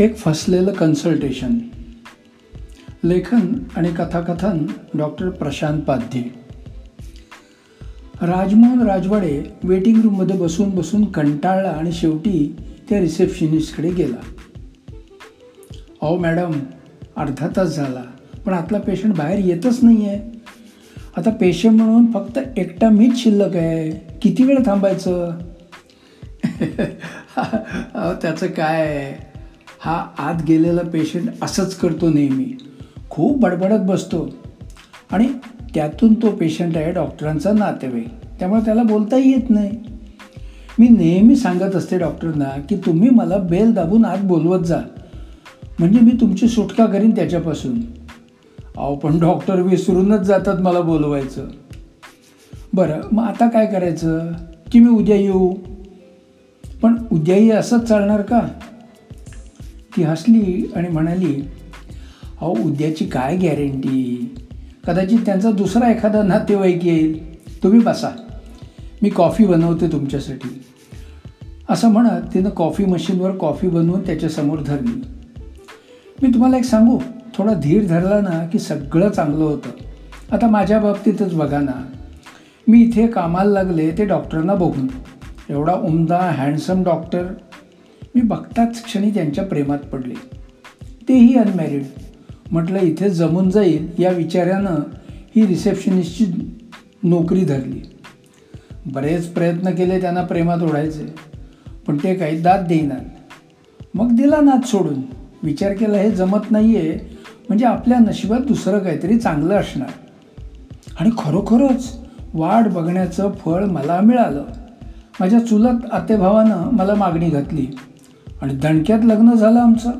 एक फसलेलं कन्सल्टेशन लेखन आणि कथाकथन डॉक्टर प्रशांत पाध्ये. राजमोहन राजवाडे वेटिंग रूममध्ये बसून बसून कंटाळला आणि शेवटी त्या रिसेप्शनिस्टकडे गेला. अहो मॅडम अर्धा तास झाला पण आतला पेशंट बाहेर येतच नाही आहे आता पेशंट म्हणून फक्त एकटा मीच शिल्लक आहे. किती वेळ थांबायचं? अहो त्याचं काय आहे? हा आत गेलेला पेशंट असंच करतो नेहमी. खूप बडबडत बसतो. आणि त्यातून तो पेशंट आहे डॉक्टरांचा नातेवाईक. त्यामुळे त्याला बोलताही येत नाही. मी नेहमी सांगत असते डॉक्टरना की तुम्ही मला बेल दाबून आत बोलवत जा. म्हणजे मी तुमची सुटका करीन त्याच्यापासून. अहो पण डॉक्टर विसरूनच जातात मला बोलवायचं. बरं मग आता काय करायचं? की मी उद्या येऊ? पण उद्याही असंच चालणार का? ती हसली आणि म्हणाली अहो उद्याची काय गॅरंटी कदाचित त्यांचा दुसरा एखादा नातेवाईक येईल. तुम्ही बसा. मी कॉफी बनवते तुमच्यासाठी. असं म्हणत तिनं कॉफी मशीनवर कॉफी बनवून त्याच्यासमोर धरली. मी तुम्हाला एक सांगू? थोडा धीर धरला ना की सगळं चांगलं होतं. आता माझ्या बाबतीतच बघा ना. मी इथे कामाला लागले ते डॉक्टरांना बघून. एवढा उमदा हँडसम डॉक्टर मी बघताच क्षणी त्यांच्या प्रेमात पडले. तेही अनमॅरिड म्हटलं इथे जमून जाईल. या विचारानं ही रिसेप्शनिस्टची नोकरी धरली. बरेच प्रयत्न केले त्यांना प्रेमात ओढायचे पण ते काही दाद देईनात. मग दिला नाद सोडून. विचार केला हे जमत नाही आहे म्हणजे आपल्या नशिबात दुसरं काहीतरी चांगलं असणार. आणि खरोखरच वाट बघण्याचं फळ मला मिळालं. माझ्या चुलत आतेभावानं मला मागणी घातली. आणि दणक्यात लग्न झालं आमचं.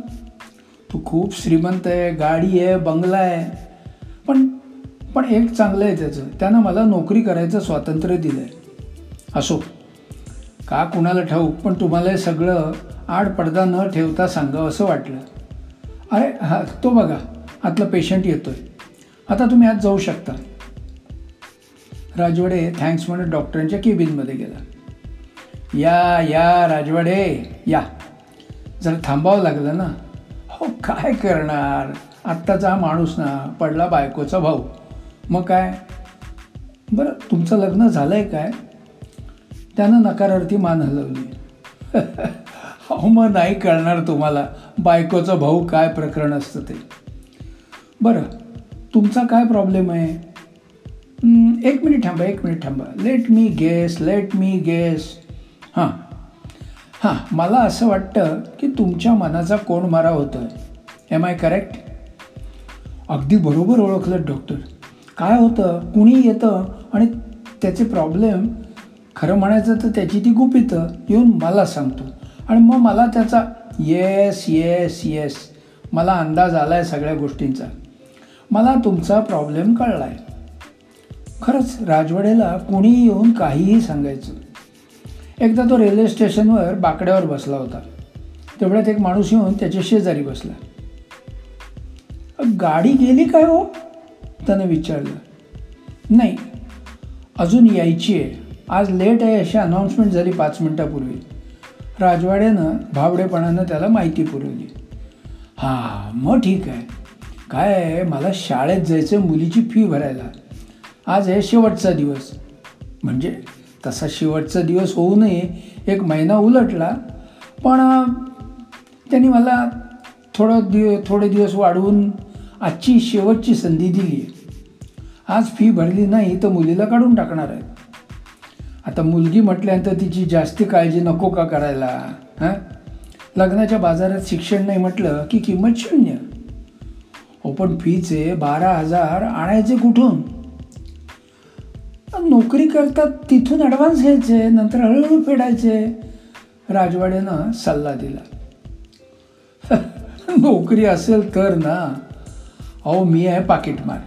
तो खूप श्रीमंत आहे गाडी आहे बंगला आहे. पण पण एक चांगलं आहे त्याचं. त्यानं मला नोकरी करायचं स्वातंत्र्य दिलं आहे असो. का कुणाला ठाऊक पण तुम्हाला हे सगळं आड पडदा न ठेवता सांगावं असं वाटलं. अरे हा तो बघा आतला पेशंट येतोय. आता तुम्ही आज जाऊ शकता. राजवाडे थँक्स म्हणत डॉक्टरांच्या केबिनमध्ये गेला. या या राजवाडे या. जरा थांबावं लागलं ना हो काय करणार? आत्ताचा हा माणूस ना पडला बायकोचा भाऊ. मग काय? बरं तुमचं लग्न झालं आहे काय? त्यानं नकारार्थी मान हलवली. हो मग नाही कळणार तुम्हाला बायकोचा भाऊ काय प्रकरण असतं ते. बरं तुमचा काय प्रॉब्लेम आहे? एक मिनिट थांबा एक मिनिट थांबा. Let me guess let me guess हां. हां मला असं वाटतं की तुमच्या मनाचा कोण मारा होतो आहे एम आय करेक्ट अगदी बरोबर ओळखलं डॉक्टर काय होतं कुणी येतं आणि त्याचे प्रॉब्लेम खरं म्हणायचं तर त्याची ती गुपितं येऊन मला सांगतो. आणि मग मला त्याचा येस येस येस मला अंदाज आला आहे सगळ्या गोष्टींचा. मला तुमचा प्रॉब्लेम कळला आहे खरंच राजवाड्याला कुणीही येऊन काहीही सांगायचं. एकदा तो रेल्वे स्टेशनवर बाकड्यावर बसला होता. तेवढ्यात एक माणूस येऊन त्याच्या शेजारी बसला. गाडी गेली काय हो? त्यानं विचारलं. नाही अजून यायची आहे. आज लेट आहे अशी अनाऊन्समेंट झाली पाच मिनटापूर्वी. राजवाड्यानं भावडेपणानं त्याला माहिती पुरवली. हां मग ठीक आहे. काय आहे मला शाळेत जायचं मुलीची फी भरायला. आज आहे शेवटचा दिवस. म्हणजे तसा शेवटचा दिवस होऊ नये एक महिना उलटला पण त्यांनी मला थोडं दिव थोडे दिवस वाढवून आजची शेवटची संधी दिली आहे. आज फी भरली नाही तर मुलीला काढून टाकणार आहे आता मुलगी म्हटल्यानंतर तिची जास्ती काळजी नको का करायला हां? लग्नाच्या बाजारात शिक्षण नाही म्हटलं की किंमत शून्य. हो पण फीचे बारा हजार आणायचे कुठून? नोकरी करतात तिथून ॲडव्हान्स घ्यायचे नंतर हळूहळू फेडायचे. राजवाड्यानं सल्ला दिला. नोकरी असेल तर ना अहो मी आहे पाकिटमार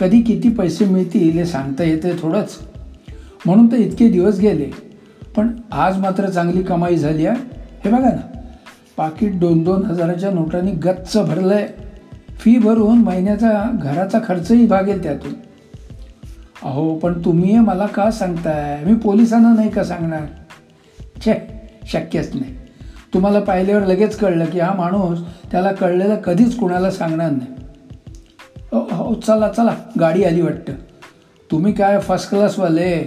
कधी किती पैसे मिळतील हे सांगता येते थोडंच. म्हणून तर इतके दिवस गेले. पण आज मात्र चांगली कमाई झाली आहे हे बघा ना पाकिट दोन दोन हजाराच्या नोटांनी गच्च भरलं आहे फी भरून महिन्याचा घराचा खर्चही भागेल त्यातून. अहो पण तुम्ही मला का सांगताय? मी पोलिसांना नाही का सांगणार? छे शक्यच नाही. तुम्हाला पाहिल्यावर लगेच कळलं की हा माणूस त्याला कळलेलं कधीच कुणाला सांगणार नाही. हो चला चला गाडी आली वाटतं. तुम्ही काय फर्स्ट क्लासवाले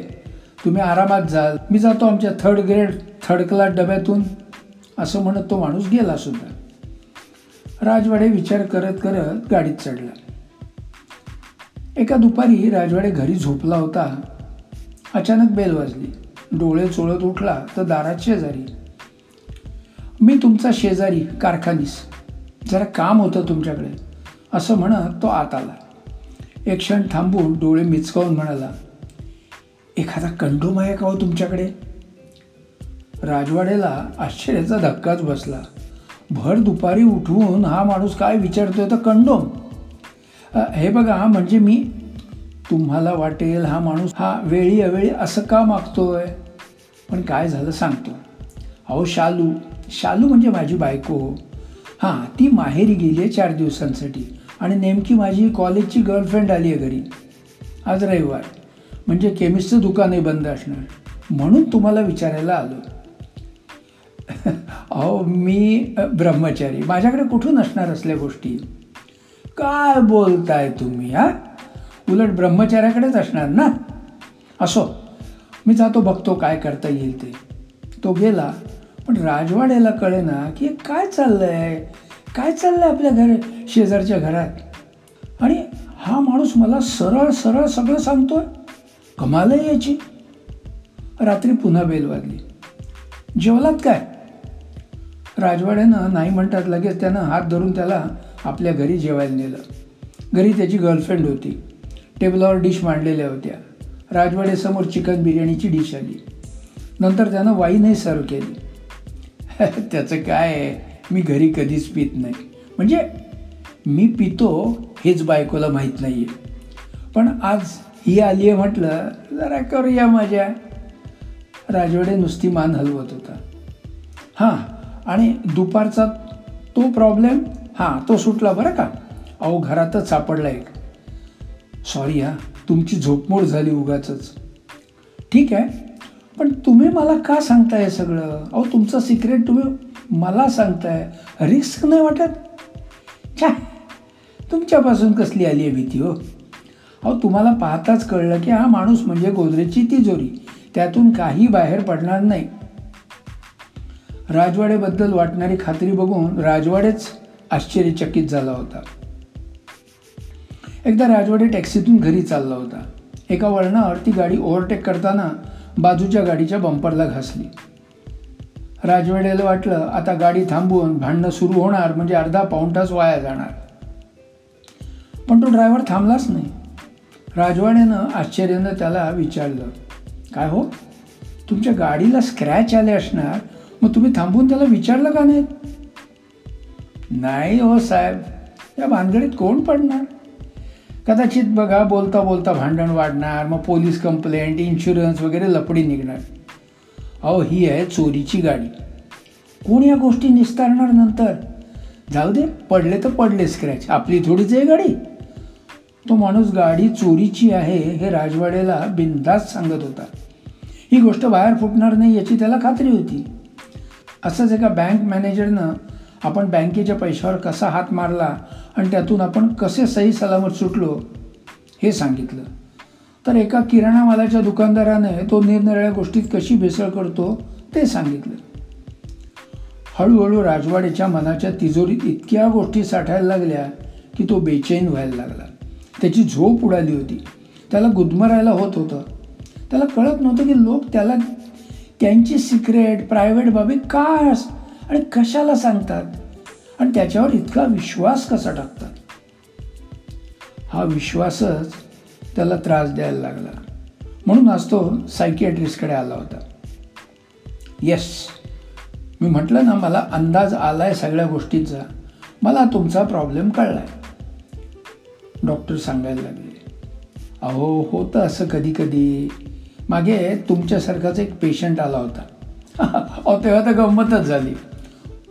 तुम्ही आरामात जाल. मी जातो आमच्या थर्ड ग्रेड थर्ड क्लास डब्यातून. असं म्हणत तो माणूस गेला सुद्धा. राजवाडे विचार करत करत गाडीत चढला. एका दुपारी राजवाडे घरी झोपला होता. अचानक बेल वाजली. डोळे चोळत उठला तर दारात शेजारी. मी तुमचा शेजारी कारखानीस. जरा काम होतं तुमच्याकडे असं म्हणत तो आत आला. एक क्षण थांबून डोळे मिचकावून म्हणाला एखादा कंडोम आहे का हो तुमच्याकडे? राजवाडेला आश्चर्याचा धक्काच बसला. भर दुपारी उठवून हा माणूस काय विचारतोय तर कंडोम? हे बघा म्हणजे मी तुम्हाला वाटेल हा माणूस हा वेळी अवेळी असं का मागतोय? पण काय झालं सांगतो. अहो शालू शालू म्हणजे माझी बायको. हां ती माहेरी गेली आहे चार दिवसांसाठी. आणि नेमकी माझी कॉलेजची गर्लफ्रेंड आली आहे घरी. आज रविवार. म्हणजे केमिस्टचं दुकानही बंद असणार. म्हणून तुम्हाला विचारायला आलो. अहो मी ब्रह्मचारी. माझ्याकडे कुठून असणार असल्या गोष्टी? काय बोलताय तुम्ही हा? उलट ब्रह्मचार्याकडेच असणार ना? असो मी जातो बघतो काय करता येईल ते. तो गेला पण राजवाड्याला कळे ना की काय चाललं आहे काय चाललं आहे आपल्या घर शेजारच्या घरात? आणि हा माणूस मला सरळ सरळ सगळं सांगतोय. कमाल याची. रात्री पुन्हा बेल वाजली. जेवलात काय? राजवाड्यानं नाही म्हणतात लगेच त्यानं हात धरून त्याला आपल्या घरी जेवायला नेलं. घरी त्याची गर्लफ्रेंड होती. टेबलावर डिश मांडलेल्या होत्या. राजवाड्यासमोर चिकन बिर्याणीची डिश आली. नंतर त्यानं वाईनही सर्व केली. त्याचं काय आहे? मी घरी कधीच पित नाही. म्हणजे मी पितो हेच बायकोला माहीत नाही आहे पण आज ही आली आहे म्हटलं जरा करूया माझ्या राजवाडे नुसती मान हलवत होता. हां आणि दुपारचा तो प्रॉब्लेम हां तो सुटला बरं का? अहो घरातच सापडला एक. सॉरी हां तुमची झोपमोड झाली उगाच ठीक आहे पण तुम्ही मला का सांगताय सगळं? अहो तुमचं सिक्रेट तुम्ही मला सांगताय. रिस्क नाही वाटत? छा तुमच्यापासून कसली आली आहे भीती हो? अहो तुम्हाला पाहताच कळलं की हा माणूस म्हणजे गोदरेजची तिजोरी. त्यातून काही बाहेर पडणार नाही. राजवाडेबद्दल वाटणारी खात्री बघून राजवाडेच आश्चर्यचकित झाला होता. एकदा राजवाडे टॅक्सीतून घरी चालला होता. एका वळणावर ती गाडी ओव्हरटेक करताना बाजूच्या गाडीच्या बंपरला घासली. राजवाड्याला वाटलं आता गाडी थांबवून भांडणं सुरू होणार म्हणजे अर्धा पाऊण तास वाया जाणार. पण तो ड्रायव्हर थांबलाच नाही. राजवाड्यानं आश्चर्यानं त्याला विचारलं काय हो? तुमच्या गाडीला स्क्रॅच आले असणार? मग तुम्ही थांबून त्याला विचारलं का नाही नाही हो साहेब या भानगडीत कोण पडणार? कदाचित बघा बोलता बोलता भांडण वाढणार मग पोलीस कंप्लेंट इन्शुरन्स वगैरे लपडी निघणार. अहो ही आहे चोरीची गाडी. कोण या गोष्टी निस्तारणार नंतर? जाऊ दे पडले तर पडले स्क्रॅच आपली थोडीच आहे गाडी. तो माणूस गाडी चोरीची आहे हे राजवाड्याला बिनधास्त सांगत होता. ही गोष्ट बाहेर फुटणार नाही याची त्याला खात्री होती. असंच एका बँक मॅनेजरनं आपण बँकेच्या पैशावर कसा हात मारला आणि त्यातून आपण कसे सही सलामत सुटलो हे सांगितलं. तर एका किराणा मालाच्या दुकानदाराने तो निरनिराळ्या गोष्टीत कशी भेसळ करतो ते सांगितलं. हळूहळू राजवाडेच्या मनाच्या तिजोरीत इतक्या गोष्टी साठायला लागल्या की तो बेचैन व्हायला लागला. त्याची झोप उडाली होती. त्याला गुदमरायला होत होतं. त्याला कळत नव्हतं की लोक त्याला त्यांची सिक्रेट प्रायव्हेट बाबी का आणि कशाला सांगतात? आणि त्याच्यावर इतका विश्वास कसा टाकतात? हा विश्वासच त्याला त्रास द्यायला लागला. म्हणून आज तो सायकियाट्रिस्टकडे आला होता. येस मी म्हटलं ना मला अंदाज आला आहे सगळ्या गोष्टींचा. मला तुमचा प्रॉब्लेम कळला आहे डॉक्टर सांगायला लागले. अहो होतं असं कधी कधी मागे तुमच्यासारखाच एक पेशंट आला होता. अहो तेव्हा तर गंमतच झाली.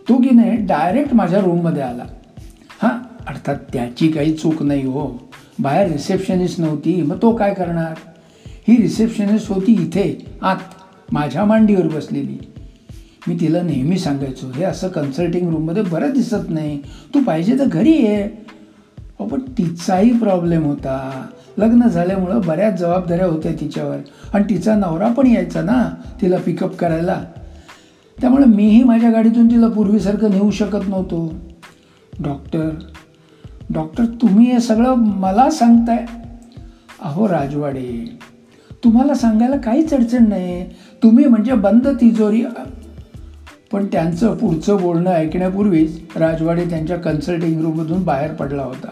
तो की नाही डायरेक्ट माझ्या रूममध्ये आला. हां अर्थात त्याची काही चूक नाही हो. बाहेर रिसेप्शनिस्ट नव्हती मग तो काय करणार? ही रिसेप्शनिस्ट होती इथे आत माझ्या मांडीवर बसलेली. मी तिला नेहमी सांगायचो हे असं कन्सल्टिंग रूममध्ये बरं दिसत नाही. तू पाहिजे तर घरी ये. अहो पण तिचाही प्रॉब्लेम होता. लग्न झाल्यामुळं बऱ्याच जबाबदाऱ्या होत्या तिच्यावर. आणि तिचा नवरा पण यायचा ना तिला पिकअप करायला. त्यामुळे मीही माझ्या गाडीतून तिला पूर्वीसारखं नेऊ शकत नव्हतो. डॉक्टर डॉक्टर तुम्ही हे सगळं मला सांगताय? अहो राजवाडे तुम्हाला सांगायला काहीच अडचण नाही. तुम्ही म्हणजे बंद तिजोरी. पण त्यांचं पुढचं बोलणं ऐकण्यापूर्वीच राजवाडे त्यांच्या कन्सल्टिंग रूममधून बाहेर पडला होता.